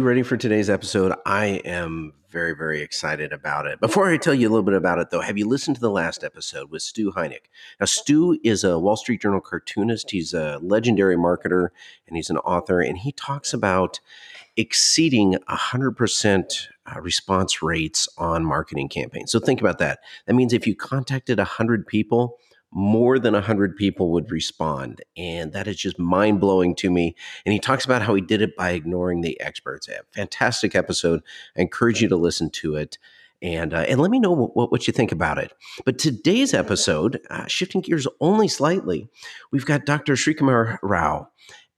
You ready for today's episode? I am very, very excited about it. Before I tell you a little bit about it, though, have you listened to the last episode with Stu Heineck? Now, Stu is a Wall Street Journal cartoonist. He's a legendary marketer and he's an author, and he talks about exceeding 100% uh, response rates on marketing campaigns. So think about that. That means if you contacted 100 people, more than 100 people would respond. And that is just mind blowing to me. And he talks about how he did it by ignoring the experts. A fantastic episode. I encourage you to listen to it. And, uh, and let me know what, what you think about it. But today's episode, uh, shifting gears only slightly, we've got Dr. Srikumar Rao.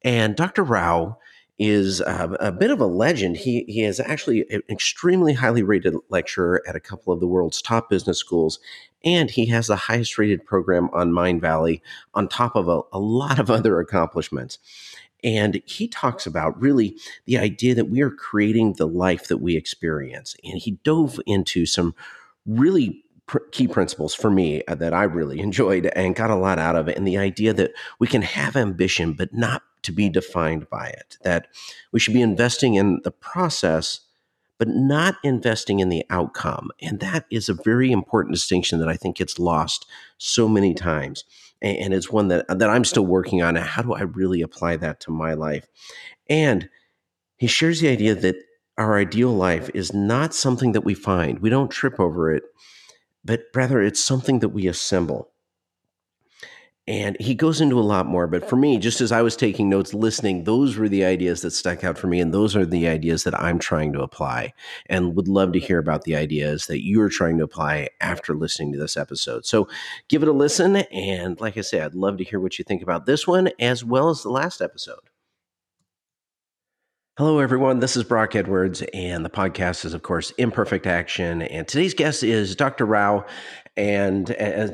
And Dr. Rao is uh, a bit of a legend. He he is actually an extremely highly rated lecturer at a couple of the world's top business schools, and he has the highest rated program on Mindvalley, on top of a, a lot of other accomplishments. And he talks about really the idea that we are creating the life that we experience. And he dove into some really pr- key principles for me uh, that I really enjoyed and got a lot out of it. And the idea that we can have ambition, but not to be defined by it, that we should be investing in the process, but not investing in the outcome. And that is a very important distinction that I think gets lost so many times. And it's one that, that I'm still working on. How do I really apply that to my life? And he shares the idea that our ideal life is not something that we find. We don't trip over it, but rather it's something that we assemble. And he goes into a lot more. But for me, just as I was taking notes, listening, those were the ideas that stuck out for me. And those are the ideas that I'm trying to apply and would love to hear about the ideas that you're trying to apply after listening to this episode. So give it a listen. And like I said, I'd love to hear what you think about this one as well as the last episode. Hello, everyone. This is Brock Edwards, and the podcast is, of course, Imperfect Action. And today's guest is Dr. Rao. And as,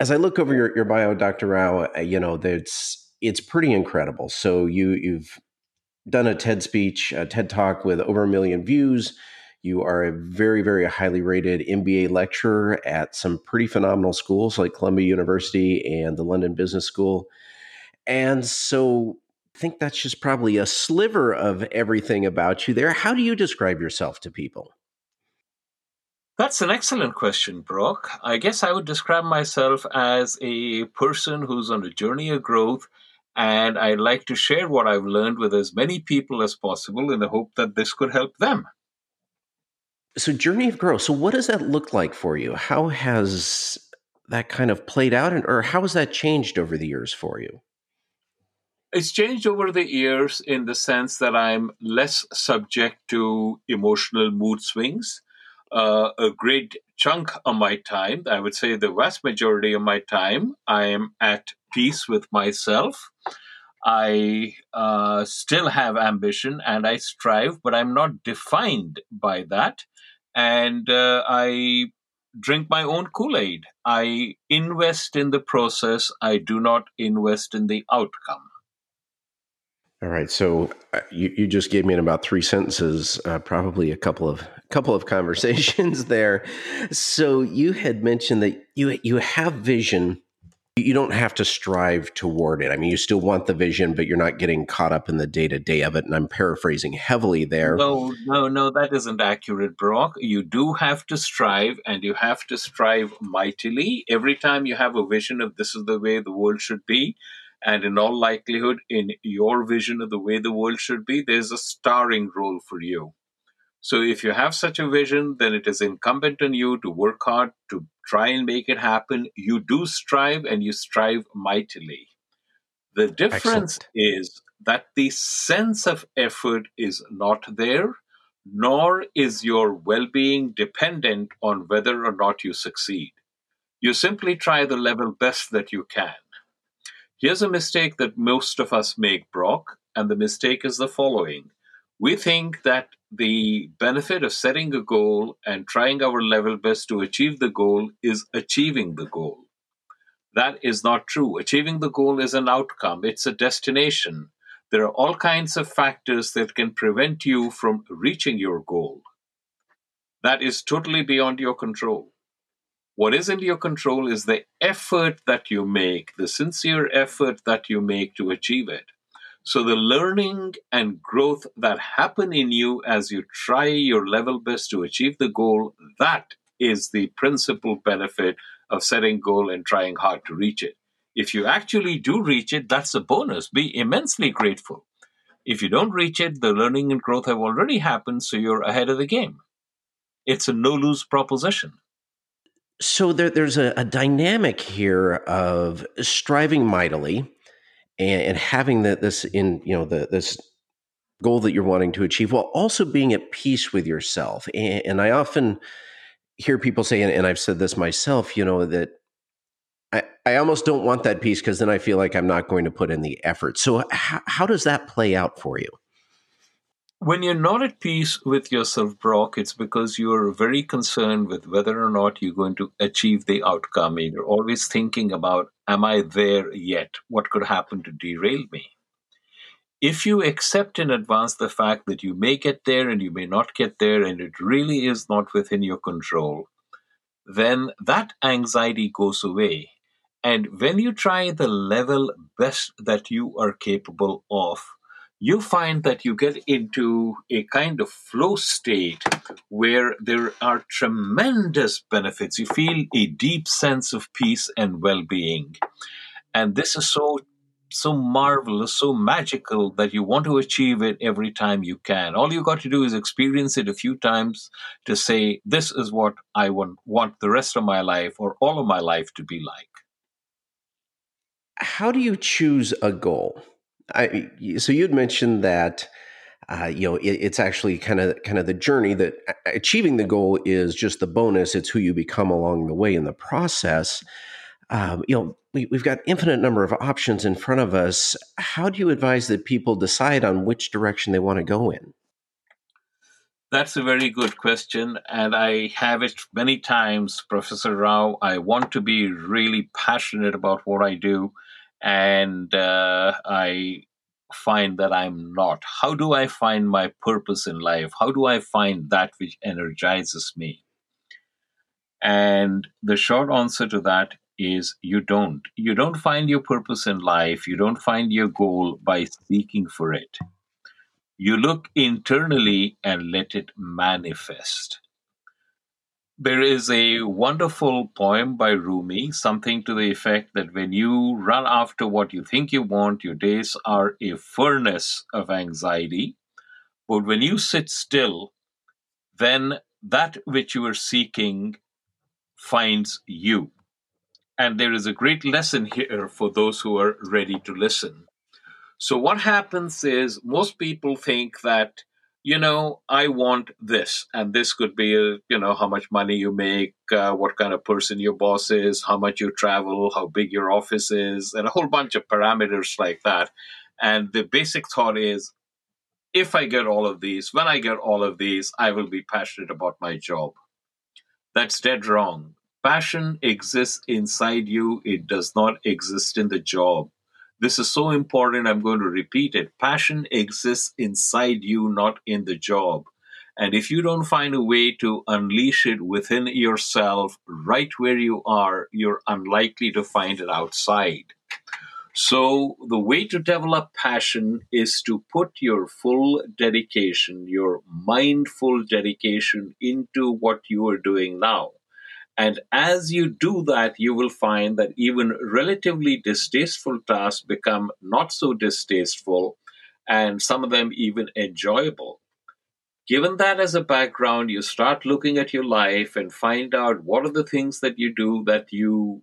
as I look over your, your bio, Dr. Rao, uh, you know, it's it's pretty incredible. So you you've done a TED speech, a TED talk with over a million views. You are a very, very highly rated MBA lecturer at some pretty phenomenal schools like Columbia University and the London Business School. And so I think that's just probably a sliver of everything about you there. How do you describe yourself to people? That's an excellent question, Brock. I guess I would describe myself as a person who's on a journey of growth, and I'd like to share what I've learned with as many people as possible in the hope that this could help them. So, journey of growth. So, what does that look like for you? How has that kind of played out, and or how has that changed over the years for you? It's changed over the years in the sense that I'm less subject to emotional mood swings. Uh, a great chunk of my time, I would say the vast majority of my time, I am at peace with myself. I uh, still have ambition and I strive, but I'm not defined by that. And uh, I drink my own Kool Aid. I invest in the process, I do not invest in the outcome. All right, so uh, you, you just gave me in about three sentences, uh, probably a couple of couple of conversations there. So you had mentioned that you you have vision. You don't have to strive toward it. I mean, you still want the vision, but you're not getting caught up in the day to day of it. And I'm paraphrasing heavily there. No, no, no, that isn't accurate, Brock. You do have to strive, and you have to strive mightily. Every time you have a vision of this is the way the world should be, and in all likelihood, in your vision of the way the world should be, there's a starring role for you. So if you have such a vision, then it is incumbent on you to work hard to try and make it happen. You do strive and you strive mightily. The difference Excellent. is that the sense of effort is not there, nor is your well being dependent on whether or not you succeed. You simply try the level best that you can. Here's a mistake that most of us make, Brock, and the mistake is the following. We think that the benefit of setting a goal and trying our level best to achieve the goal is achieving the goal. That is not true. Achieving the goal is an outcome, it's a destination. There are all kinds of factors that can prevent you from reaching your goal. That is totally beyond your control. What is in your control is the effort that you make, the sincere effort that you make to achieve it. So the learning and growth that happen in you as you try your level best to achieve the goal, that is the principal benefit of setting goal and trying hard to reach it. If you actually do reach it, that's a bonus. Be immensely grateful. If you don't reach it, the learning and growth have already happened, so you're ahead of the game. It's a no lose proposition. So there, there's a, a, dynamic here of striving mightily and, and having the, this in you know the, this goal that you're wanting to achieve, while also being at peace with yourself. And, and I often hear people say, and, and I've said this myself, you know that I, I almost don't want that peace because then I feel like I'm not going to put in the effort. So, how does that play out for you? When you're not at peace with yourself, Brock, it's because you're very concerned with whether or not you're going to achieve the outcome. You're always thinking about, am I there yet? What could happen to derail me? If you accept in advance the fact that you may get there and you may not get there, and it really is not within your control, then that anxiety goes away. And when you try the level best that you are capable of, you find that you get into a kind of flow state where there are tremendous benefits. You feel a deep sense of peace and well being. And this is so so marvelous, so magical that you want to achieve it every time you can. All you got to do is experience it a few times to say, this is what I want, want the rest of my life or all of my life to be like. How do you choose a goal? I, so you'd mentioned that uh, you know it, it's actually kind of kind of the journey that achieving the goal is just the bonus. It's who you become along the way in the process. Um, you know we, we've got infinite number of options in front of us. How do you advise that people decide on which direction they want to go in? That's a very good question, and I have it many times, Professor Rao. I want to be really passionate about what I do and uh, I find that I'm not. How do I find my purpose in life? How do I find that which energizes me? And the short answer to that is you don't. You don't find your purpose in life, you don't find your goal by seeking for it. You look internally and let it manifest. There is a wonderful poem by Rumi, something to the effect that when you run after what you think you want, your days are a furnace of anxiety. But when you sit still, then that which you are seeking finds you. And there is a great lesson here for those who are ready to listen. So, what happens is most people think that you know, I want this, and this could be, a, you know, how much money you make, uh, what kind of person your boss is, how much you travel, how big your office is, and a whole bunch of parameters like that. And the basic thought is, if I get all of these, when I get all of these, I will be passionate about my job. That's dead wrong. Passion exists inside you, it does not exist in the job. This is so important, I'm going to repeat it. Passion exists inside you, not in the job. And if you don't find a way to unleash it within yourself, right where you are, you're unlikely to find it outside. So, the way to develop passion is to put your full dedication, your mindful dedication into what you are doing now. And as you do that, you will find that even relatively distasteful tasks become not so distasteful, and some of them even enjoyable. Given that as a background, you start looking at your life and find out what are the things that you do that you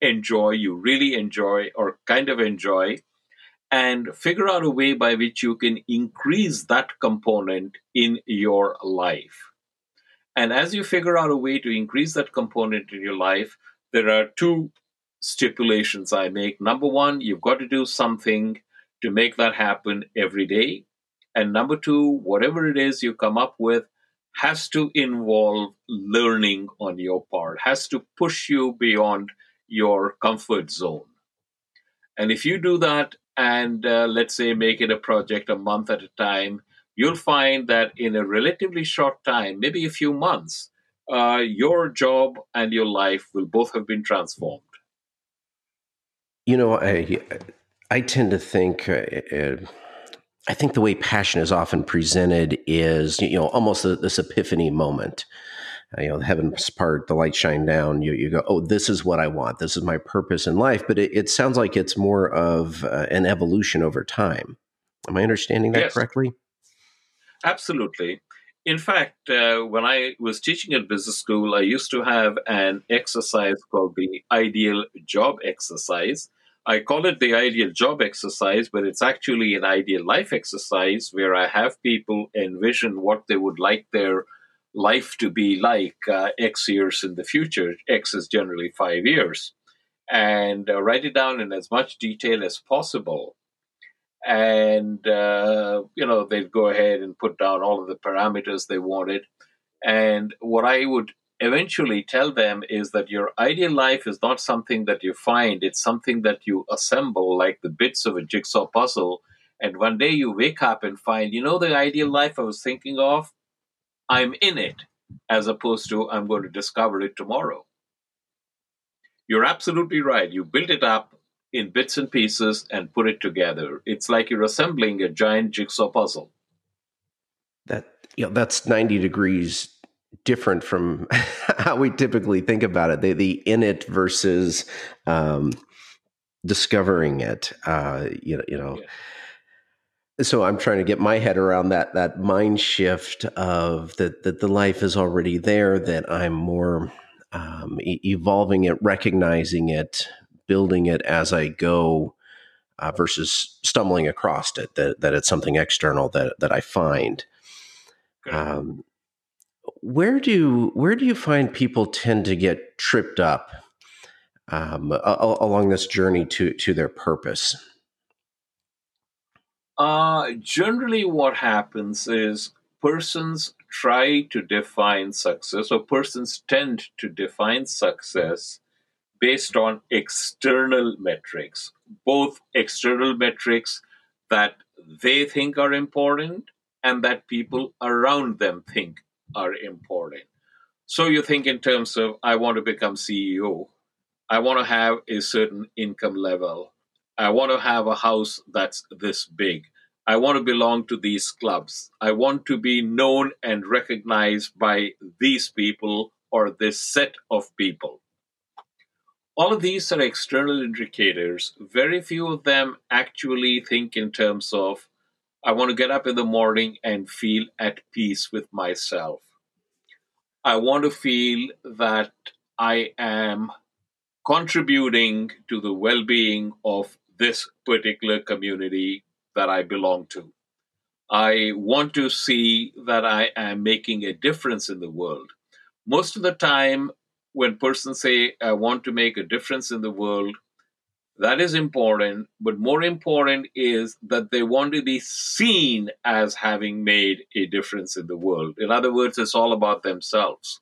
enjoy, you really enjoy, or kind of enjoy, and figure out a way by which you can increase that component in your life. And as you figure out a way to increase that component in your life, there are two stipulations I make. Number one, you've got to do something to make that happen every day. And number two, whatever it is you come up with has to involve learning on your part, has to push you beyond your comfort zone. And if you do that and uh, let's say make it a project a month at a time, you'll find that in a relatively short time, maybe a few months, uh, your job and your life will both have been transformed. You know, I I tend to think. Uh, uh, I think the way passion is often presented is, you know, almost a, this epiphany moment. Uh, you know, the heavens part, the light shine down. You, you go, oh, this is what I want. This is my purpose in life. But it, it sounds like it's more of uh, an evolution over time. Am I understanding that yes. correctly? Absolutely. In fact, uh, when I was teaching at business school, I used to have an exercise called the ideal job exercise I call it the ideal job exercise, but it's actually an ideal life exercise where I have people envision what they would like their life to be like uh, X years in the future. X is generally five years. And uh, write it down in as much detail as possible. And, uh, you know, they'd go ahead and put down all of the parameters they wanted. And what I would eventually tell them is that your ideal life is not something that you find, it's something that you assemble like the bits of a jigsaw puzzle. And one day you wake up and find, you know, the ideal life I was thinking of, I'm in it, as opposed to I'm going to discover it tomorrow. You're absolutely right. You build it up in bits and pieces and put it together. It's like you're assembling a giant jigsaw puzzle. That you know, that's 90 degrees different from how we typically think about it. The, the in it versus um, discovering it. Uh, you know, you know. Yeah. So I'm trying to get my head around that that mind shift of that that the life is already there. That I'm more um, e- evolving it, recognizing it, building it as I go. Uh, versus stumbling across it, that, that it's something external that, that I find. Um, where do where do you find people tend to get tripped up um, a- along this journey to to their purpose? Uh, generally, what happens is persons try to define success, or persons tend to define success based on external metrics, both external metrics that they think are important and that people around them think are important. So you think in terms of I want to become CEO, I want to have a certain income level, I want to have a house that's this big. I want to belong to these clubs. I want to be known and recognized by these people or this set of people. All of these are external indicators. Very few of them actually think in terms of I want to get up in the morning and feel at peace with myself. I want to feel that I am contributing to the well being of this particular community that I belong to. I want to see that I am making a difference in the world. Most of the time, when persons say, I want to make a difference in the world, that is important, but more important is that they want to be seen as having made a difference in the world. In other words, it's all about themselves.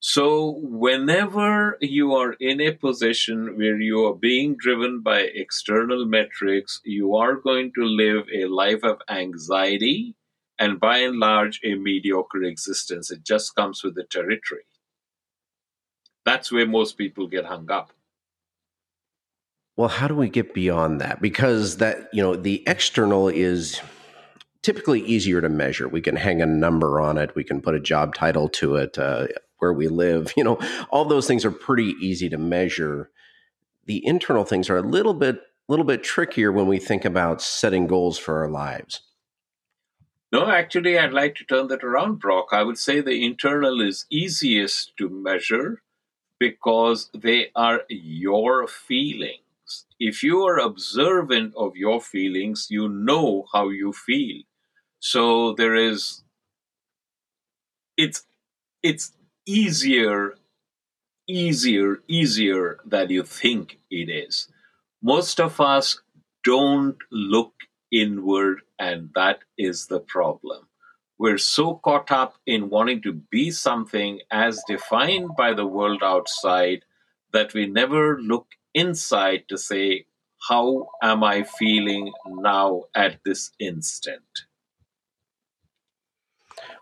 So, whenever you are in a position where you are being driven by external metrics, you are going to live a life of anxiety and by and large a mediocre existence. It just comes with the territory. That's where most people get hung up. Well, how do we get beyond that? Because that, you know, the external is typically easier to measure. We can hang a number on it, we can put a job title to it, uh, where we live, you know, all those things are pretty easy to measure. The internal things are a little bit little bit trickier when we think about setting goals for our lives. No, actually, I'd like to turn that around, Brock. I would say the internal is easiest to measure because they are your feelings. if you are observant of your feelings, you know how you feel. So there is, it's, it's easier, easier, easier than you think it is. Most of us don't look inward, and that is the problem. We're so caught up in wanting to be something as defined by the world outside that we never look inside to say, how am I feeling now at this instant?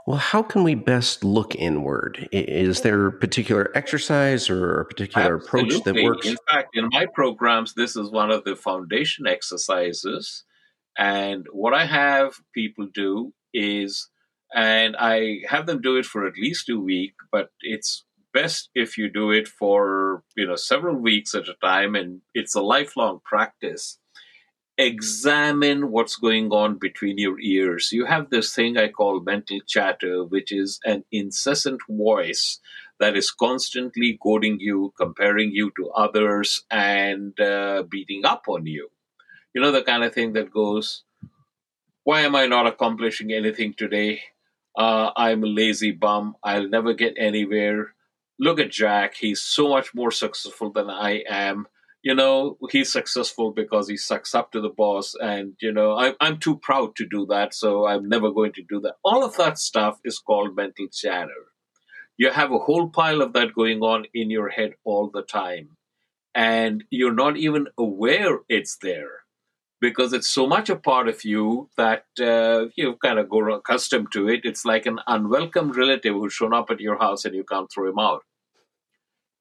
Well, how can we best look inward? Is there a particular exercise or a particular Absolutely. approach that works? In fact, in my programs, this is one of the foundation exercises. And what I have people do is, and I have them do it for at least a week, but it's best if you do it for you know several weeks at a time and it's a lifelong practice examine what's going on between your ears. You have this thing I call mental chatter, which is an incessant voice that is constantly goading you, comparing you to others, and uh, beating up on you. You know, the kind of thing that goes, Why am I not accomplishing anything today? Uh, I'm a lazy bum. I'll never get anywhere. Look at Jack. He's so much more successful than I am you know he's successful because he sucks up to the boss and you know I, i'm too proud to do that so i'm never going to do that all of that stuff is called mental chatter you have a whole pile of that going on in your head all the time and you're not even aware it's there because it's so much a part of you that uh, you kind of grow accustomed to it it's like an unwelcome relative who's shown up at your house and you can't throw him out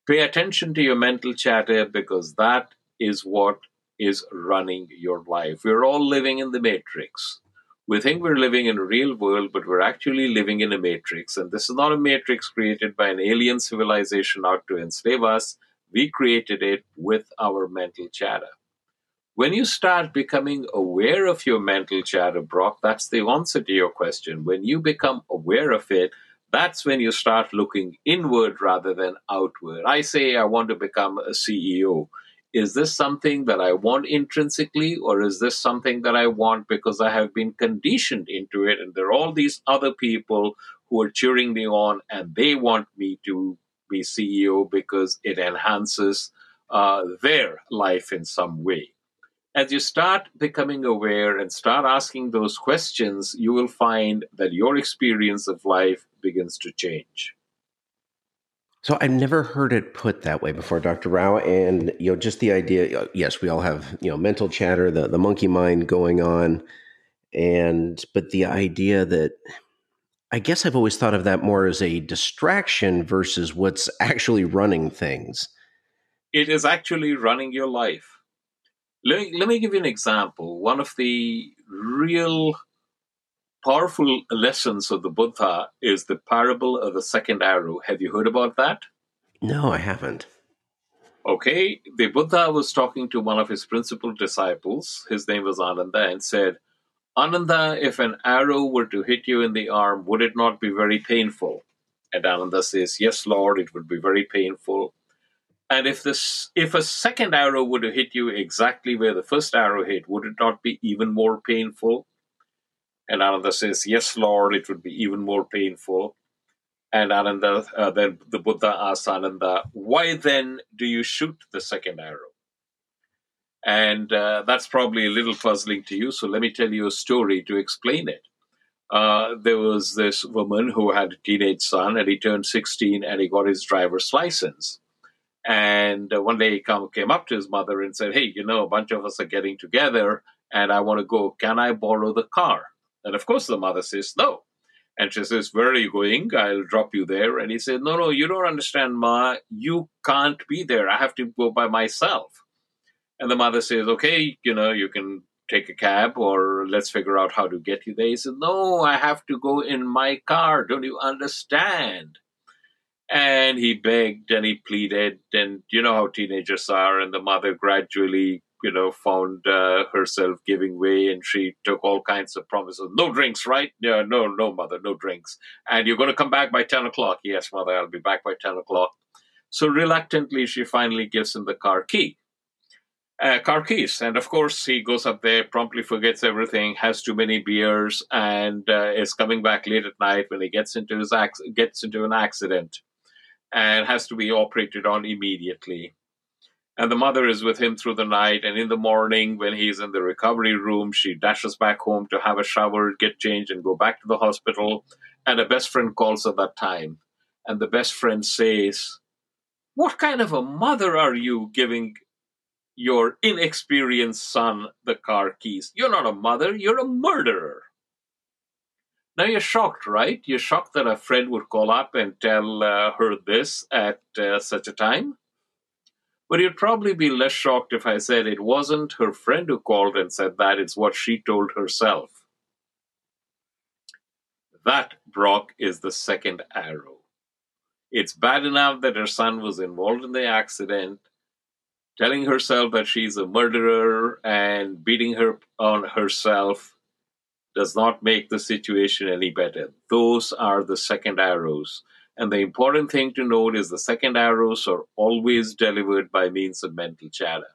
Pay attention to your mental chatter because that is what is running your life. We're all living in the matrix. We think we're living in a real world, but we're actually living in a matrix. And this is not a matrix created by an alien civilization out to enslave us. We created it with our mental chatter. When you start becoming aware of your mental chatter, Brock, that's the answer to your question. When you become aware of it, that's when you start looking inward rather than outward. I say I want to become a CEO. Is this something that I want intrinsically, or is this something that I want because I have been conditioned into it? And there are all these other people who are cheering me on and they want me to be CEO because it enhances uh, their life in some way as you start becoming aware and start asking those questions, you will find that your experience of life begins to change. So I've never heard it put that way before, Dr. Rao. And you know, just the idea. Yes, we all have you know mental chatter, the the monkey mind going on, and but the idea that I guess I've always thought of that more as a distraction versus what's actually running things. It is actually running your life. Let me, let me give you an example. One of the real powerful lessons of the Buddha is the parable of the second arrow. Have you heard about that? No, I haven't. Okay, the Buddha was talking to one of his principal disciples. His name was Ananda, and said, Ananda, if an arrow were to hit you in the arm, would it not be very painful? And Ananda says, Yes, Lord, it would be very painful. And if this, if a second arrow would have hit you exactly where the first arrow hit, would it not be even more painful? And Ananda says, "Yes, Lord, it would be even more painful." And Ananda, uh, then the Buddha asks Ananda, "Why then do you shoot the second arrow?" And uh, that's probably a little puzzling to you. So let me tell you a story to explain it. Uh, there was this woman who had a teenage son, and he turned 16 and he got his driver's license. And uh, one day he come, came up to his mother and said, Hey, you know, a bunch of us are getting together and I want to go. Can I borrow the car? And of course, the mother says, No. And she says, Where are you going? I'll drop you there. And he said, No, no, you don't understand, Ma. You can't be there. I have to go by myself. And the mother says, Okay, you know, you can take a cab or let's figure out how to get you there. He said, No, I have to go in my car. Don't you understand? And he begged and he pleaded, and you know how teenagers are. And the mother gradually, you know, found uh, herself giving way, and she took all kinds of promises. No drinks, right? Yeah, no, no, mother, no drinks. And you're going to come back by ten o'clock. Yes, mother, I'll be back by ten o'clock. So reluctantly, she finally gives him the car key. Uh, car keys. And of course, he goes up there, promptly forgets everything, has too many beers, and uh, is coming back late at night when he gets into his ac- gets into an accident and has to be operated on immediately. And the mother is with him through the night. And in the morning, when he's in the recovery room, she dashes back home to have a shower, get changed, and go back to the hospital. And a best friend calls at that time. And the best friend says, What kind of a mother are you giving your inexperienced son the car keys? You're not a mother, you're a murderer. Now you're shocked, right? You're shocked that a friend would call up and tell uh, her this at uh, such a time. But you'd probably be less shocked if I said it wasn't her friend who called and said that, it's what she told herself. That, Brock, is the second arrow. It's bad enough that her son was involved in the accident, telling herself that she's a murderer and beating her on herself does not make the situation any better. Those are the second arrows. And the important thing to note is the second arrows are always delivered by means of mental chatter.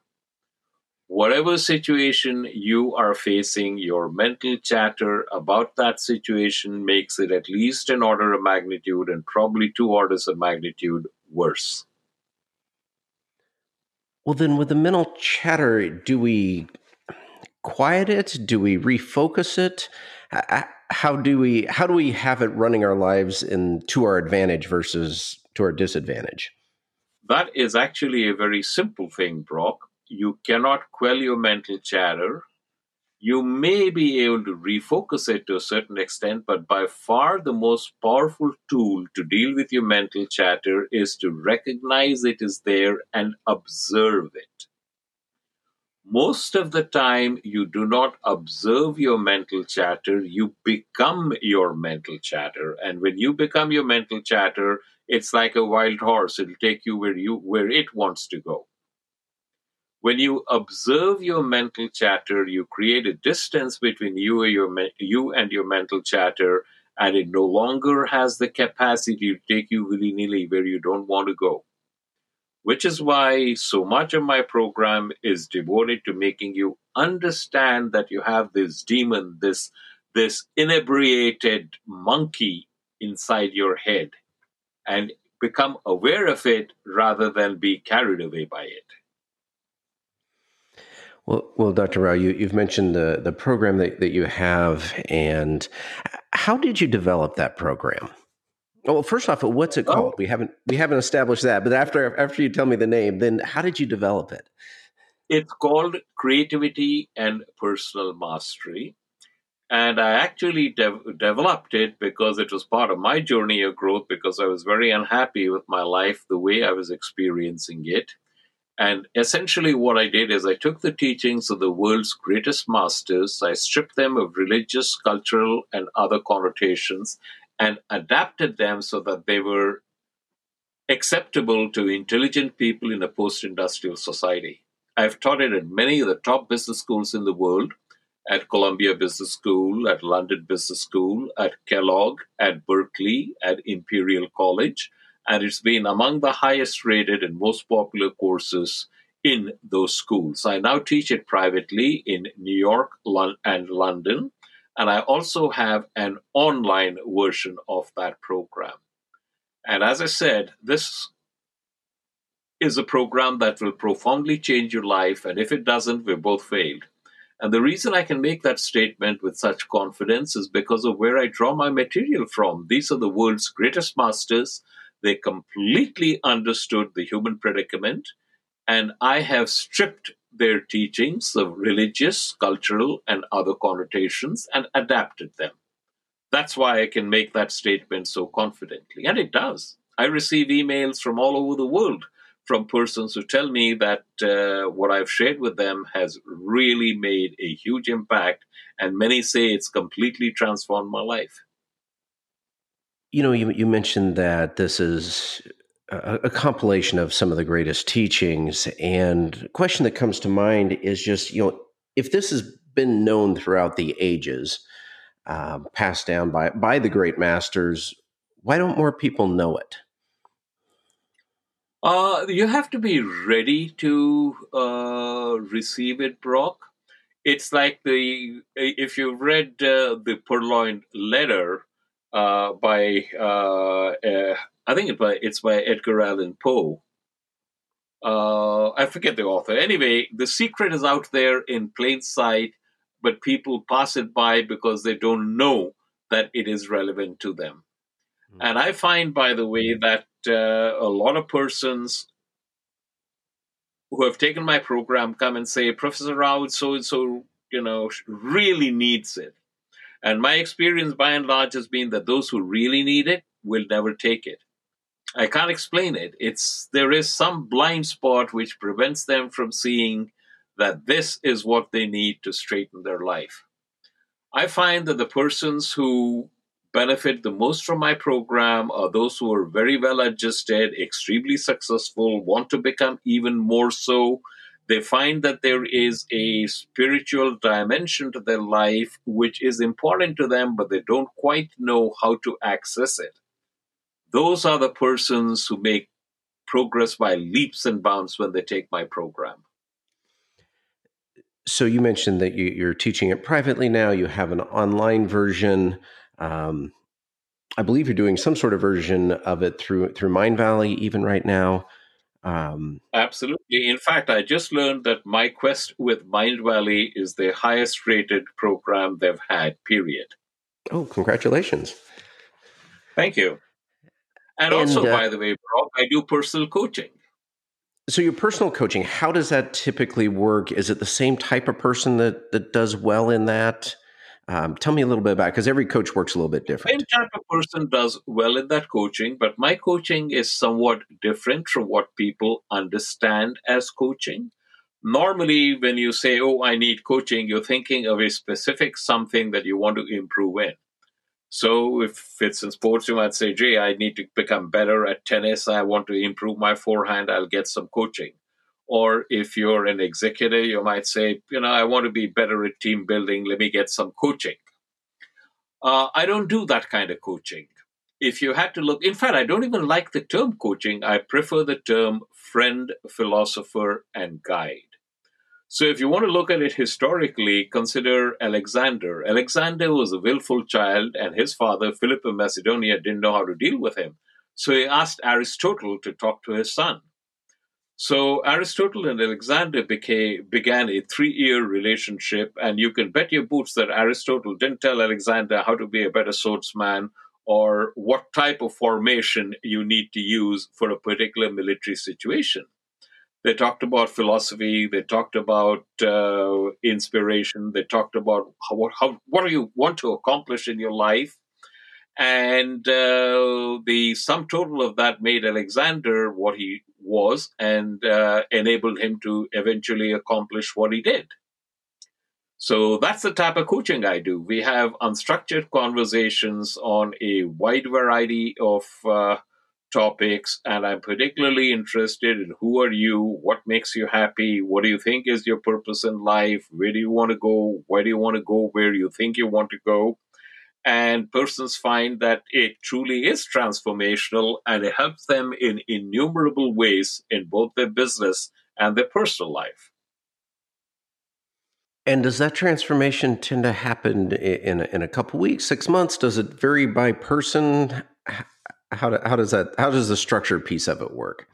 Whatever situation you are facing, your mental chatter about that situation makes it at least an order of magnitude and probably two orders of magnitude worse. Well, then, with the mental chatter, do we quiet it? Do we refocus it? How do we how do we have it running our lives in to our advantage versus to our disadvantage? That is actually a very simple thing, Brock. You cannot quell your mental chatter. You may be able to refocus it to a certain extent, but by far the most powerful tool to deal with your mental chatter is to recognize it is there and observe it most of the time you do not observe your mental chatter you become your mental chatter. And when you become your mental chatter it's like a wild horse. It'll take you where you where it wants to go. When you observe your mental chatter you create a distance between you and your you and your mental chatter and it no longer has the capacity to take you willy-nilly where you don't want to go which is why so much of my program is devoted to making you understand that you have this demon, this, this inebriated monkey inside your head, and become aware of it rather than be carried away by it. Well, well, Dr. Rao, you, you've mentioned the, the program that, that you have, and how did you develop that program? Well, first off, what's it oh. called? Oh. We haven't we haven't established that. But after after you tell me the name, then how did you develop it? It's called Creativity and Personal Mastery. And I actually de- developed it because it was part of my journey of growth because I was very unhappy with my life, the way I was experiencing it. And essentially, what I did is I took the teachings of the world's greatest masters, I stripped them of religious, cultural, and other connotations, and adapted them so that they were acceptable to intelligent people in a post industrial society. I've taught it in many of the top business schools in the world at Columbia Business School, at London Business School, at Kellogg, at Berkeley, at Imperial College, and it's been among the highest rated and most popular courses in those schools. I now teach it privately in New York and London, and I also have an online version of that program. And as I said, this is a program that will profoundly change your life. And if it doesn't, we've both failed. And the reason I can make that statement with such confidence is because of where I draw my material from. These are the world's greatest masters. They completely understood the human predicament. And I have stripped their teachings of religious, cultural, and other connotations and adapted them. That's why I can make that statement so confidently. And it does. I receive emails from all over the world from persons who tell me that uh, what I've shared with them has really made a huge impact. And many say it's completely transformed my life. You know, you, you mentioned that this is a, a, compilation of some of the greatest teachings. And question that comes to mind is just, you know, if this has been known throughout the ages, uh, passed down by by the great masters, why don't more people know it? Uh, you have to be ready to uh, receive it, Brock. It's like the if you've read uh, the Purloined Letter uh, by uh, uh, I think it by, it's by Edgar Allan Poe. Uh, I forget the author. Anyway, the secret is out there in plain sight, but people pass it by because they don't know that it is relevant to them. Mm-hmm. And I find, by the way, that uh, a lot of persons who have taken my program come and say, Professor Rao, so and so, you know, really needs it. And my experience by and large has been that those who really need it will never take it. I can't explain it. It's there is some blind spot which prevents them from seeing that this is what they need to straighten their life. I find that the persons who benefit the most from my program are those who are very well adjusted, extremely successful, want to become even more so. They find that there is a spiritual dimension to their life which is important to them, but they don't quite know how to access it. Those are the persons who make progress by leaps and bounds when they take my program. So you mentioned that you, are teaching it privately now. You have an online version. Um, I believe you're doing some sort of version of it through through Mindvalley even right now. Um, Absolutely. In fact, I just learned that my quest with Mindvalley is the highest rated program they've had. Period. Oh, congratulations! Thank you. And, and also, uh, by the way, Brock, I do personal coaching. So your personal coaching, how does that typically work? Is it the same type of person that that does well in that? Um, tell me a little bit about because every coach works a little bit different. Same type of person does well in that coaching, but my coaching is somewhat different from what people understand as coaching. Normally, when you say, "Oh, I need coaching," you're thinking of a specific something that you want to improve in. So if it's in sports, you might say, Jay, I need to become better at tennis. I want to improve my forehand. I'll get some coaching. Or if you're an executive, you might say, you know, I want to be better at team building. Let me get some coaching. Uh, I don't do that kind of coaching. If you had to look, in fact, I don't even like the term coaching. I prefer the term friend, philosopher, and guide. So, if you want to look at it historically, consider Alexander. Alexander was a willful child, and his father, Philip of Macedonia, didn't know how to deal with him. So, he asked Aristotle to talk to his son. So, Aristotle and Alexander became, began a three year relationship, and you can bet your boots that Aristotle didn't tell Alexander how to be a better swordsman or what type of formation you need to use for a particular military situation. They talked about philosophy. They talked about uh, inspiration. They talked about how, how what do you want to accomplish in your life, and uh, the sum total of that made Alexander what he was and uh, enabled him to eventually accomplish what he did. So that's the type of coaching I do. We have unstructured conversations on a wide variety of uh, topics and i'm particularly interested in who are you what makes you happy what do you think is your purpose in life where do you want to go where do you want to go where you think you want to go and persons find that it truly is transformational and it helps them in innumerable ways in both their business and their personal life and does that transformation tend to happen in, in a couple weeks, six months? Does it vary by person? How, do, how does that how does the structure piece of it work?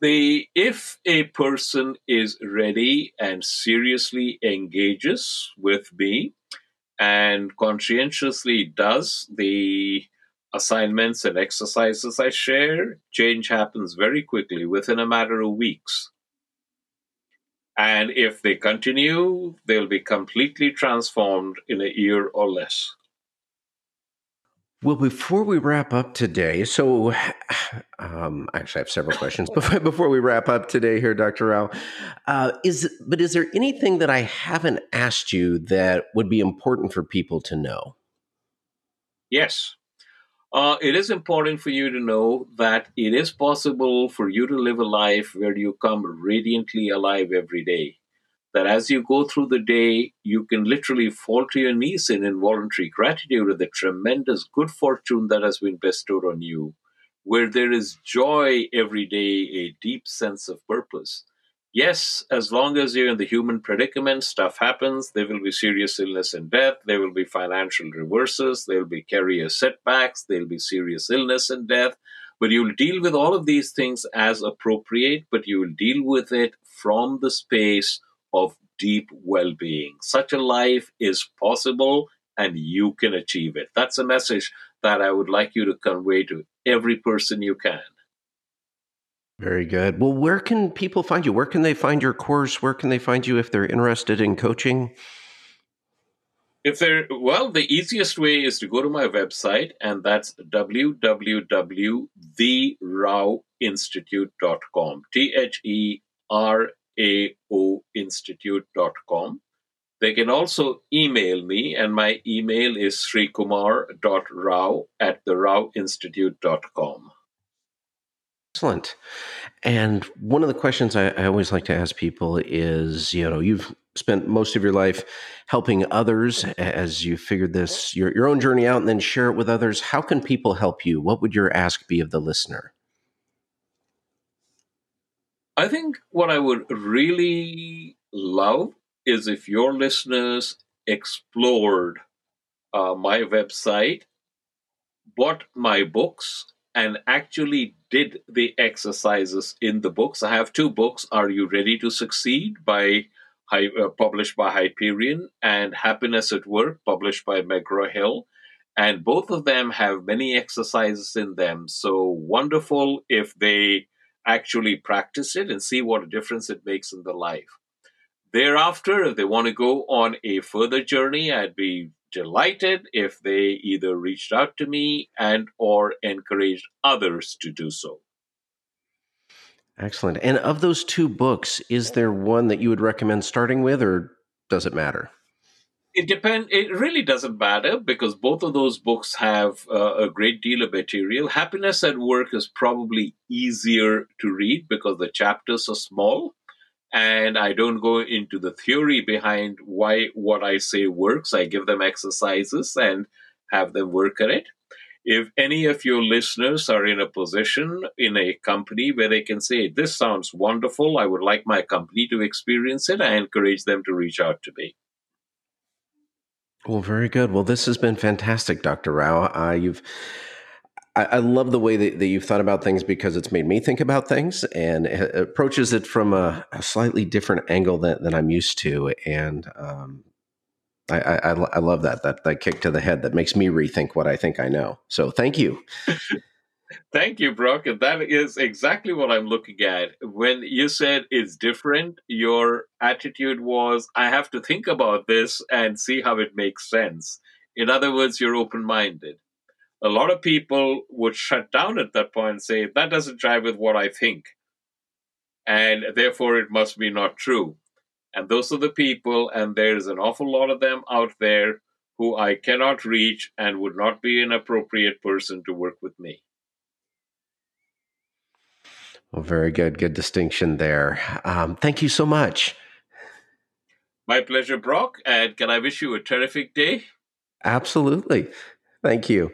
The if a person is ready and seriously engages with me and conscientiously does the assignments and exercises I share, change happens very quickly within a matter of weeks. And if they continue, they'll be completely transformed in a year or less. Well, before we wrap up today, so um, actually, I have several questions before, before we wrap up today here, Dr. Rao. Uh, is but is there anything that I haven't asked you that would be important for people to know? Yes, uh, it is important for you to know that it is possible for you to live a life where you come radiantly alive every day that as you go through the day, you can literally fall to your knees in involuntary gratitude of the tremendous good fortune that has been bestowed on you, where there is joy every day, a deep sense of purpose. Yes, as long as you're in the human predicament, stuff happens. There will be serious illness and death. There will be financial reverses. There will be career setbacks. There will be serious illness and death. But you'll deal with all of these things as appropriate, but you will deal with it from the space of deep well being. Such a life is possible and you can achieve it. That's a message that I would like you to convey to every person you can. Very good. Well, where can people find you? Where can they find your course? Where can they find you if they're interested in coaching? If they're, well, the easiest way is to go to my website, and that's www.theraoinstitute.com. T H E R A O Institute.com. They can also email me, and my email is srikumar.rao at theraoinstitute.com. Excellent. And one of the questions I, I, always like to ask people is, you know, you've spent most of your life helping others as you figured this your, your own journey out and then share it with others. How can people help you? What would your ask be of the listener? I think what I would really love is if your listeners explored uh, my website, bought my books, and actually did the exercises in the books. I have two books Are You Ready to Succeed? by uh, published by Hyperion, and Happiness at Work, published by McGraw Hill. And both of them have many exercises in them. So wonderful if they actually practice it and see what a difference it makes in the life. Thereafter, if they want to go on a further journey, I'd be delighted if they either reached out to me and or encouraged others to do so. Excellent. And of those two books, is there one that you would recommend starting with or does it matter? It depend. It really doesn't matter because both of those books have uh, a great deal of material. Happiness at Work is probably easier to read because the chapters are small, and I don't go into the theory behind why what I say works. I give them exercises and have them work at it. If any of your listeners are in a position in a company where they can say, This sounds wonderful, I would like my company to experience it, I encourage them to reach out to me. Well, very good. Well, this has been fantastic, Dr. Rao. Uh, you've I, love the way that, that, you've thought about things because it's made me think about things and it approaches it from a, a slightly different angle than, than I'm used to. And um, I, I, I, love that, that that kick to the head that makes me rethink what I think I know. So thank you. Thank you, Brock. That is exactly what I'm looking at. When you said it's different, your attitude was, I have to think about this and see how it makes sense. In other words, you're open minded a lot of people would shut down at that point and say, that doesn't jive with what I think. And therefore, it must be not true. And those are the people, and there's an awful lot of them out there who I cannot reach and would not be an appropriate person to work with me. Well, very good. Good distinction there. Um, thank you so much. My pleasure, Brock. And can I wish you a terrific day? Absolutely. Thank you.